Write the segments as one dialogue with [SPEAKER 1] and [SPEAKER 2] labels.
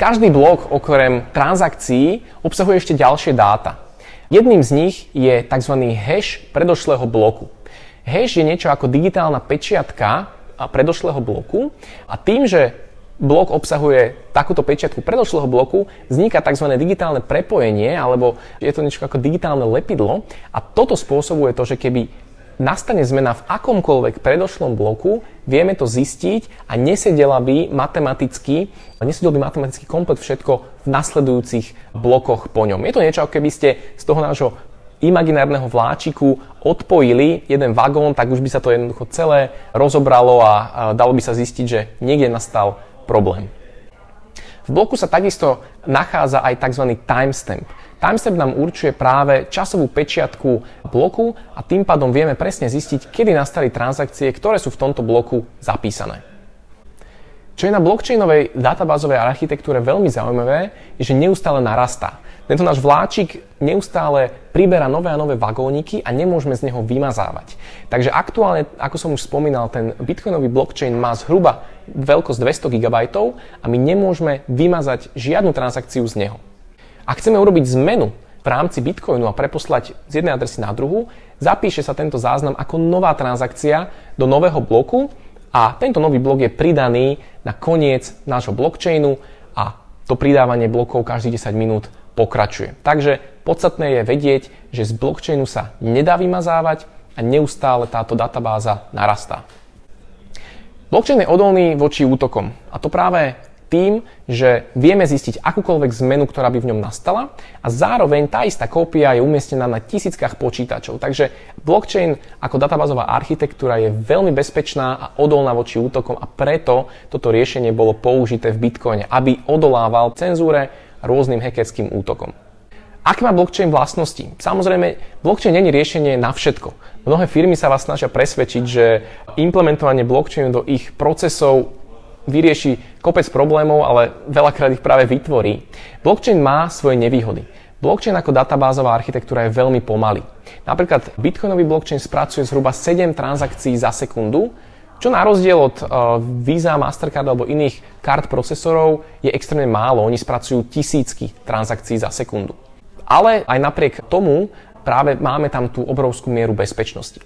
[SPEAKER 1] Každý blok okrem transakcií obsahuje ešte ďalšie dáta. Jedným z nich je tzv. hash predošlého bloku. Hash je niečo ako digitálna pečiatka predošlého bloku a tým, že blok obsahuje takúto pečiatku predošlého bloku, vzniká tzv. digitálne prepojenie, alebo je to niečo ako digitálne lepidlo a toto spôsobuje to, že keby nastane zmena v akomkoľvek predošlom bloku, vieme to zistiť a nesedela by matematicky, nesedel by matematicky komplet všetko v nasledujúcich blokoch po ňom. Je to niečo, ako keby ste z toho nášho imaginárneho vláčiku odpojili jeden vagón, tak už by sa to jednoducho celé rozobralo a dalo by sa zistiť, že niekde nastal problém. V bloku sa takisto nachádza aj tzv. timestamp. Timestamp nám určuje práve časovú pečiatku bloku a tým pádom vieme presne zistiť, kedy nastali transakcie, ktoré sú v tomto bloku zapísané. Čo je na blockchainovej databázovej architektúre veľmi zaujímavé, je, že neustále narastá. Tento náš vláčik neustále priberá nové a nové vagóniky a nemôžeme z neho vymazávať. Takže aktuálne, ako som už spomínal, ten bitcoinový blockchain má zhruba veľkosť 200 GB a my nemôžeme vymazať žiadnu transakciu z neho. Ak chceme urobiť zmenu v rámci Bitcoinu a preposlať z jednej adresy na druhú, zapíše sa tento záznam ako nová transakcia do nového bloku a tento nový blok je pridaný na koniec nášho blockchainu a to pridávanie blokov každých 10 minút pokračuje. Takže podstatné je vedieť, že z blockchainu sa nedá vymazávať a neustále táto databáza narastá. Blockchain je odolný voči útokom a to práve tým, že vieme zistiť akúkoľvek zmenu, ktorá by v ňom nastala a zároveň tá istá kópia je umiestnená na tisíckach počítačov. Takže blockchain ako databázová architektúra je veľmi bezpečná a odolná voči útokom a preto toto riešenie bolo použité v Bitcoine, aby odolával cenzúre rôznym hackerským útokom. Aké má blockchain vlastnosti? Samozrejme, blockchain není riešenie na všetko. Mnohé firmy sa vás snažia presvedčiť, že implementovanie blockchainu do ich procesov vyrieši kopec problémov, ale veľakrát ich práve vytvorí. Blockchain má svoje nevýhody. Blockchain ako databázová architektúra je veľmi pomalý. Napríklad Bitcoinový blockchain spracuje zhruba 7 transakcií za sekundu, čo na rozdiel od uh, Visa, Mastercard alebo iných kart procesorov je extrémne málo. Oni spracujú tisícky transakcií za sekundu. Ale aj napriek tomu práve máme tam tú obrovskú mieru bezpečnosti.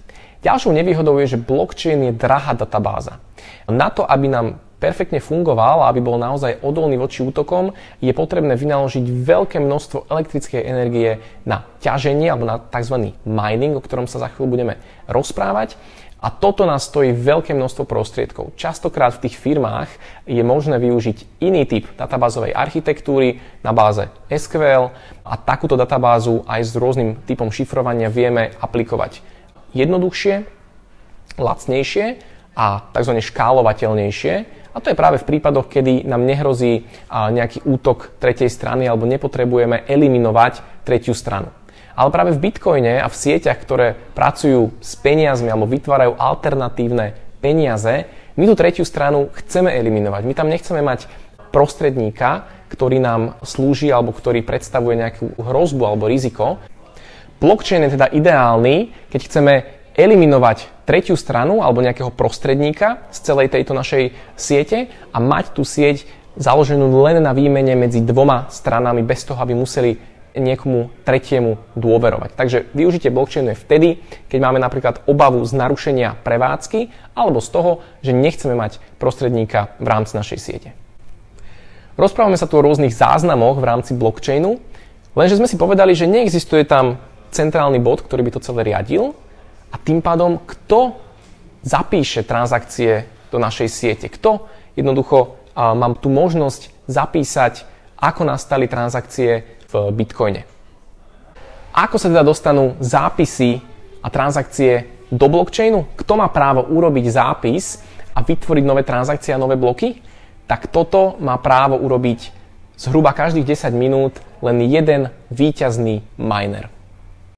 [SPEAKER 1] Ďalšou nevýhodou je, že blockchain je drahá databáza. Na to, aby nám perfektne fungoval a aby bol naozaj odolný voči útokom, je potrebné vynaložiť veľké množstvo elektrickej energie na ťaženie alebo na tzv. mining, o ktorom sa za chvíľu budeme rozprávať. A toto nás stojí veľké množstvo prostriedkov. Častokrát v tých firmách je možné využiť iný typ databázovej architektúry na báze SQL a takúto databázu aj s rôznym typom šifrovania vieme aplikovať jednoduchšie, lacnejšie a tzv. škálovateľnejšie a to je práve v prípadoch, kedy nám nehrozí nejaký útok tretej strany alebo nepotrebujeme eliminovať tretiu stranu. Ale práve v Bitcoine a v sieťach, ktoré pracujú s peniazmi alebo vytvárajú alternatívne peniaze, my tú tretiu stranu chceme eliminovať. My tam nechceme mať prostredníka, ktorý nám slúži alebo ktorý predstavuje nejakú hrozbu alebo riziko. Blockchain je teda ideálny, keď chceme eliminovať tretiu stranu alebo nejakého prostredníka z celej tejto našej siete a mať tú sieť založenú len na výmene medzi dvoma stranami bez toho, aby museli niekomu tretiemu dôverovať. Takže využitie blockchainu je vtedy, keď máme napríklad obavu z narušenia prevádzky alebo z toho, že nechceme mať prostredníka v rámci našej siete. Rozprávame sa tu o rôznych záznamoch v rámci blockchainu, lenže sme si povedali, že neexistuje tam centrálny bod, ktorý by to celé riadil, a tým pádom, kto zapíše transakcie do našej siete? Kto jednoducho uh, mám tu možnosť zapísať, ako nastali transakcie v Bitcoine? Ako sa teda dostanú zápisy a transakcie do blockchainu? Kto má právo urobiť zápis a vytvoriť nové transakcie a nové bloky? Tak toto má právo urobiť zhruba každých 10 minút len jeden výťazný miner.